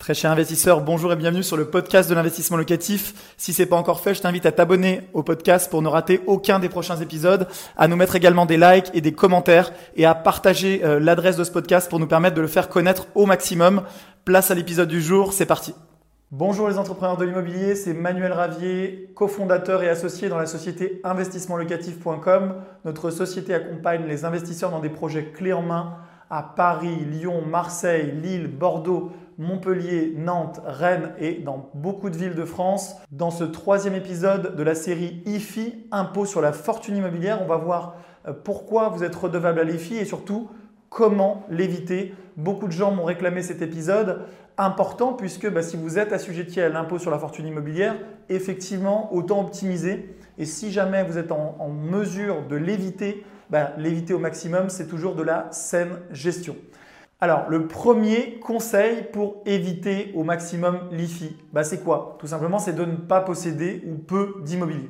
Très cher investisseur, bonjour et bienvenue sur le podcast de l'investissement locatif. Si c'est pas encore fait, je t'invite à t'abonner au podcast pour ne rater aucun des prochains épisodes, à nous mettre également des likes et des commentaires et à partager euh, l'adresse de ce podcast pour nous permettre de le faire connaître au maximum. Place à l'épisode du jour, c'est parti. Bonjour les entrepreneurs de l'immobilier, c'est Manuel Ravier, cofondateur et associé dans la société investissementlocatif.com. Notre société accompagne les investisseurs dans des projets clés en main à Paris, Lyon, Marseille, Lille, Bordeaux, Montpellier, Nantes, Rennes et dans beaucoup de villes de France. Dans ce troisième épisode de la série IFI, Impôt sur la fortune immobilière, on va voir euh, pourquoi vous êtes redevable à l'IFI et surtout comment l'éviter. Beaucoup de gens m'ont réclamé cet épisode important puisque bah, si vous êtes assujetti à l'impôt sur la fortune immobilière, effectivement, autant optimiser. Et si jamais vous êtes en, mesure de l'éviter, bah, l'éviter au maximum, c'est toujours de la saine gestion. Alors, le premier conseil pour éviter au maximum l'IFI, bah, c'est quoi? Tout simplement, c'est de ne pas posséder ou peu d'immobilier.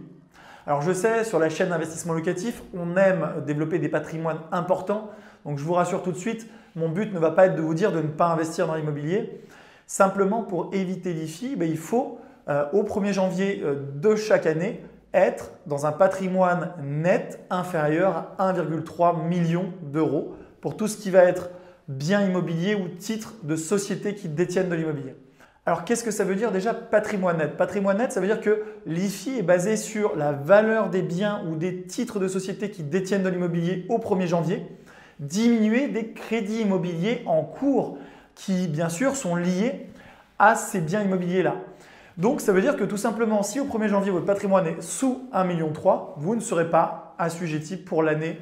Alors, je sais, sur la chaîne d'investissement locatif, on aime développer des patrimoines importants. Donc, je vous rassure tout de suite, mon but ne va pas être de vous dire de ne pas investir dans l'immobilier. Simplement, pour éviter l'IFI, bah, il faut, euh, au 1er janvier euh, de chaque année, être dans un patrimoine net inférieur à 1,3 million d'euros pour tout ce qui va être biens immobiliers ou titres de sociétés qui détiennent de l'immobilier. Alors qu'est-ce que ça veut dire déjà patrimoine net? Patrimoine net, ça veut dire que l'IFI est basé sur la valeur des biens ou des titres de sociétés qui détiennent de l'immobilier au 1er janvier, diminuer des crédits immobiliers en cours qui bien sûr sont liés à ces biens immobiliers-là. Donc ça veut dire que tout simplement, si au 1er janvier votre patrimoine est sous 1,3 million, vous ne serez pas assujetti pour l'année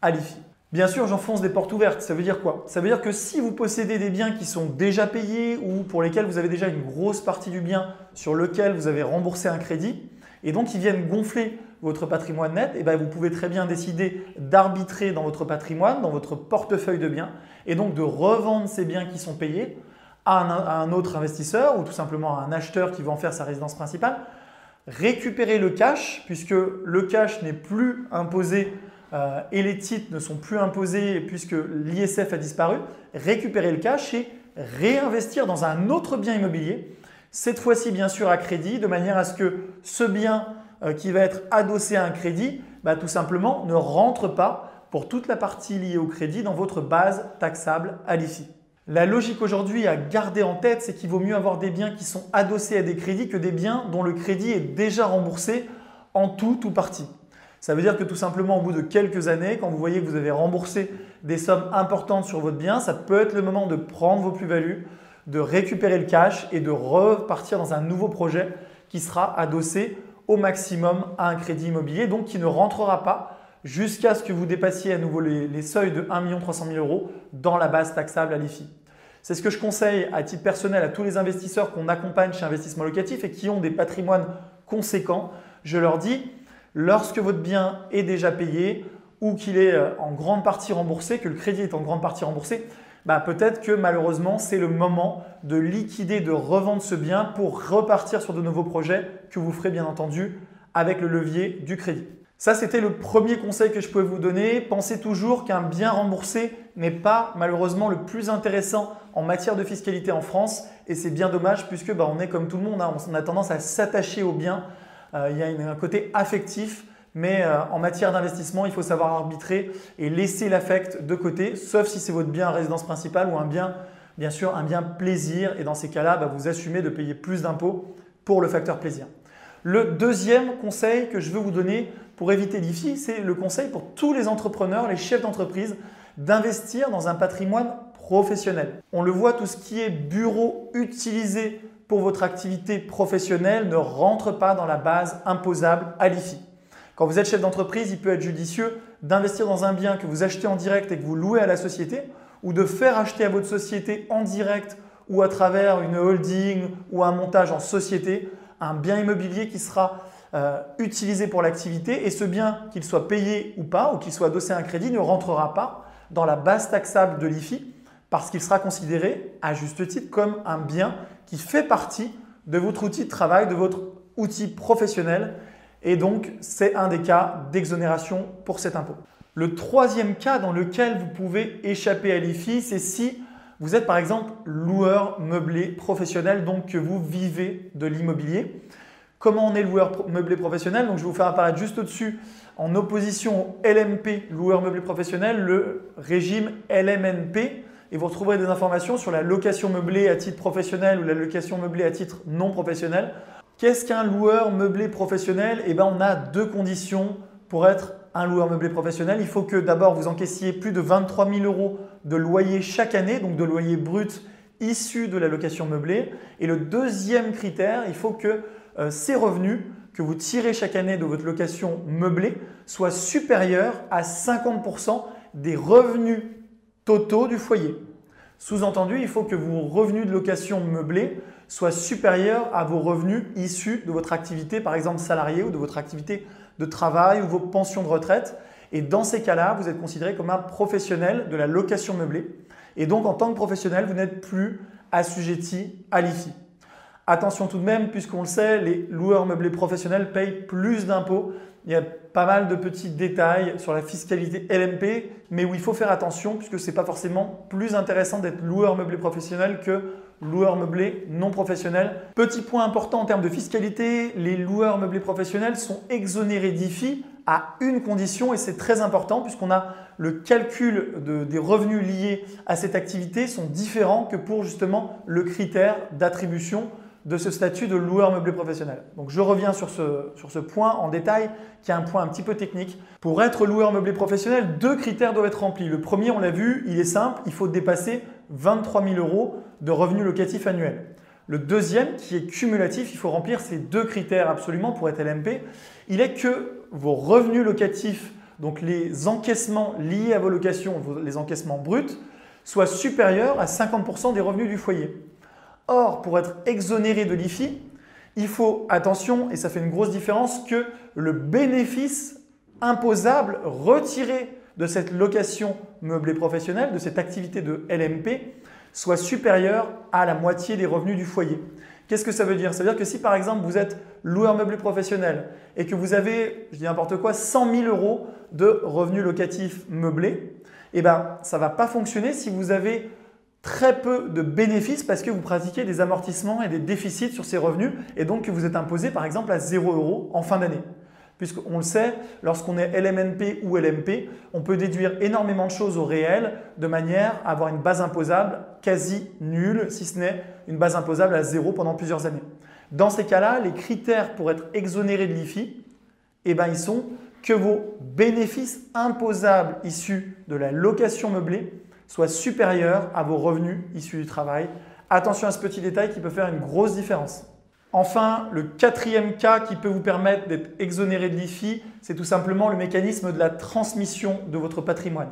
à l'IFI. Bien sûr, j'enfonce des portes ouvertes. Ça veut dire quoi? Ça veut dire que si vous possédez des biens qui sont déjà payés ou pour lesquels vous avez déjà une grosse partie du bien sur lequel vous avez remboursé un crédit, et donc ils viennent gonfler votre patrimoine net, et eh bien vous pouvez très bien décider d'arbitrer dans votre patrimoine, dans votre portefeuille de biens, et donc de revendre ces biens qui sont payés à un, autre investisseur ou tout simplement à un acheteur qui veut en faire sa résidence principale, récupérer le cash, puisque le cash n'est plus imposé euh, et les titres ne sont plus imposés puisque l'ISF a disparu, récupérer le cash et réinvestir dans un autre bien immobilier, cette fois-ci bien sûr à crédit, de manière à ce que ce bien euh, qui va être adossé à un crédit, bah, tout simplement ne rentre pas pour toute la partie liée au crédit dans votre base taxable à l'IFI. La logique aujourd'hui à garder en tête, c'est qu'il vaut mieux avoir des biens qui sont adossés à des crédits que des biens dont le crédit est déjà remboursé en tout ou partie. Ça veut dire que tout simplement, au bout de quelques années, quand vous voyez que vous avez remboursé des sommes importantes sur votre bien, ça peut être le moment de prendre vos plus-values, de récupérer le cash et de repartir dans un nouveau projet qui sera adossé au maximum à un crédit immobilier, donc qui ne rentrera pas jusqu'à ce que vous dépassiez à nouveau les, seuils de 1 300 000 euros dans la base taxable à l'IFI. C'est ce que je conseille à titre personnel à tous les investisseurs qu'on accompagne chez Investissement Locatif et qui ont des patrimoines conséquents. Je leur dis, lorsque votre bien est déjà payé ou qu'il est euh, en grande partie remboursé, que le crédit est en grande partie remboursé, bah peut-être que malheureusement c'est le moment de liquider, de revendre ce bien pour repartir sur de nouveaux projets que vous ferez bien entendu avec le levier du crédit. Ça, c'était le premier conseil que je pouvais vous donner. Pensez toujours qu'un bien remboursé n'est pas malheureusement le plus intéressant en matière de fiscalité en France. Et c'est bien dommage puisque bah, on est comme tout le monde, hein. on a tendance à s'attacher au bien il y a un côté affectif, mais euh, en matière d'investissement, il faut savoir arbitrer et laisser l'affect de côté, sauf si c'est votre bien résidence principale ou un bien, bien sûr, un bien plaisir. Et dans ces cas-là, bah, vous assumez de payer plus d'impôts pour le facteur plaisir. Le deuxième conseil que je veux vous donner pour éviter l'IFI, c'est le conseil pour tous les entrepreneurs, les chefs d'entreprise, d'investir dans un patrimoine professionnel. On le voit, tout ce qui est bureau utilisé pour votre activité professionnelle ne rentre pas dans la base imposable à l'IFI. Quand vous êtes chef d'entreprise, il peut être judicieux d'investir dans un bien que vous achetez en direct et que vous louez à la société ou de faire acheter à votre société en direct ou à travers une holding ou un montage en société un bien immobilier qui sera euh, utilisé pour l'activité et ce bien, qu'il soit payé ou pas ou qu'il soit adossé à un crédit, ne rentrera pas dans la base taxable de l'IFI parce qu'il sera considéré à juste titre comme un bien qui fait partie de votre outil de travail, de votre outil professionnel. Et donc, c'est un des cas d'exonération pour cet impôt. Le troisième cas dans lequel vous pouvez échapper à l'IFI, c'est si Vous êtes par exemple loueur meublé professionnel, donc que vous vivez de l'immobilier. Comment on est loueur meublé professionnel? Donc je vais vous faire apparaître juste au-dessus, en opposition au LMP, loueur meublé professionnel, le régime LMNP. Et vous retrouverez des informations sur la location meublée à titre professionnel ou la location meublée à titre non professionnel. Qu'est-ce qu'un loueur meublé professionnel? Eh bien, on a deux conditions pour être un loueur meublé professionnel. Il faut que d'abord vous encaissiez plus de 23 000 euros de loyer chaque année, donc de loyer brut issu de la location meublée. Et le deuxième critère, il faut que euh, ces revenus que vous tirez chaque année de votre location meublée soient supérieurs à 50% des revenus totaux du foyer. Sous-entendu, il faut que vos revenus de location meublée soient supérieurs à vos revenus issus de votre activité, par exemple salarié ou de votre activité de travail ou vos pensions de retraite. Et dans ces cas-là, vous êtes considéré comme un professionnel de la location meublée. Et donc, en tant que professionnel, vous n'êtes plus assujetti à l'IFI. Attention tout de même, puisqu'on le sait, les loueurs meublés professionnels payent plus d'impôts. Il y a pas mal de petits détails sur la fiscalité LMP, mais où il faut faire attention, puisque ce n'est pas forcément plus intéressant d'être loueur meublé professionnel que loueur meublé non professionnel. Petit point important en termes de fiscalité, les loueurs meublés professionnels sont exonérés d'IFI à une condition, et c'est très important, puisqu'on a le calcul des revenus liés à cette activité sont différents que pour justement le critère d'attribution de ce statut de loueur meublé professionnel. Donc je reviens sur ce, sur ce point en détail, qui est un point un petit peu technique. Pour être loueur meublé professionnel, deux critères doivent être remplis. Le premier, on l'a vu, il est simple, il faut dépasser 23 000 euros de revenus locatifs annuels. Le deuxième, qui est cumulatif, il faut remplir ces deux critères absolument pour être LMP. Il est que vos revenus locatifs, donc les encaissements liés à vos locations, les encaissements bruts, soient supérieurs à 50% des revenus du foyer. Or, pour être exonéré de l'IFI, il faut, attention, et ça fait une grosse différence, que le bénéfice imposable retiré de cette location meublée professionnelle, de cette activité de LMP, soit supérieur à la moitié des revenus du foyer. Qu'est-ce que ça veut dire? Ça veut dire que si par exemple vous êtes loueur meublé professionnel et que vous avez, je dis n'importe quoi, 100 000 euros de revenus locatifs meublés, eh bien ça ne va pas fonctionner si vous avez très peu de bénéfices parce que vous pratiquez des amortissements et des déficits sur ces revenus et donc que vous êtes imposé par exemple à 0 euros en fin d'année. Puisqu'on le sait, lorsqu'on est LMNP ou LMP, on peut déduire énormément de choses au réel de manière à avoir une base imposable quasi nulle, si ce n'est une base imposable à zéro pendant plusieurs années. Dans ces cas-là, les critères pour être exonéré de l'IFI, eh ben, ils sont que vos bénéfices imposables issus de la location meublée soit supérieur à vos revenus issus du travail. Attention à ce petit détail qui peut faire une grosse différence. Enfin, le quatrième cas qui peut vous permettre d'être exonéré de l'IFI, c'est tout simplement le mécanisme de la transmission de votre patrimoine.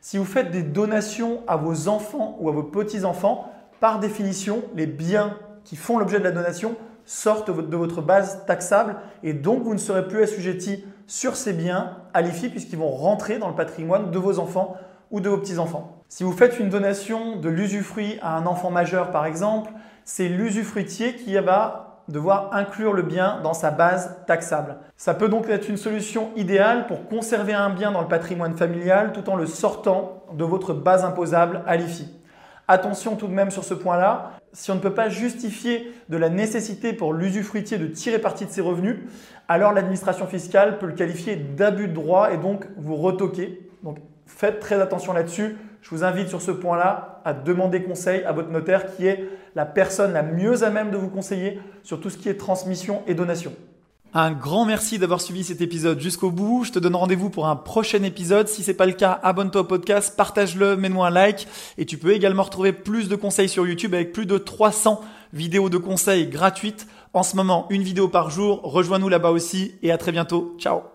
Si vous faites des donations à vos enfants ou à vos petits-enfants, par définition, les biens qui font l'objet de la donation sortent de votre base taxable et donc vous ne serez plus assujetti sur ces biens à l'IFI puisqu'ils vont rentrer dans le patrimoine de vos enfants ou de vos petits-enfants. Si vous faites une donation de l'usufruit à un enfant majeur par exemple, c'est l'usufruitier qui va devoir inclure le bien dans sa base taxable. Ça peut donc être une solution idéale pour conserver un bien dans le patrimoine familial tout en le sortant de votre base imposable à l'IFI. Attention tout de même sur ce point-là, si on ne peut pas justifier de la nécessité pour l'usufruitier de tirer parti de ses revenus, alors l'administration fiscale peut le qualifier d'abus de droit et donc vous retoquer. Donc Faites très attention là-dessus. Je vous invite sur ce point-là à demander conseil à votre notaire qui est la personne la mieux à même de vous conseiller sur tout ce qui est transmission et donation. Un grand merci d'avoir suivi cet épisode jusqu'au bout. Je te donne rendez-vous pour un prochain épisode. Si c'est pas le cas, abonne-toi au podcast, partage-le, mets-moi un like. Et tu peux également retrouver plus de conseils sur YouTube avec plus de 300 vidéos de conseils gratuites. En ce moment, une vidéo par jour. Rejoins-nous là-bas aussi et à très bientôt. Ciao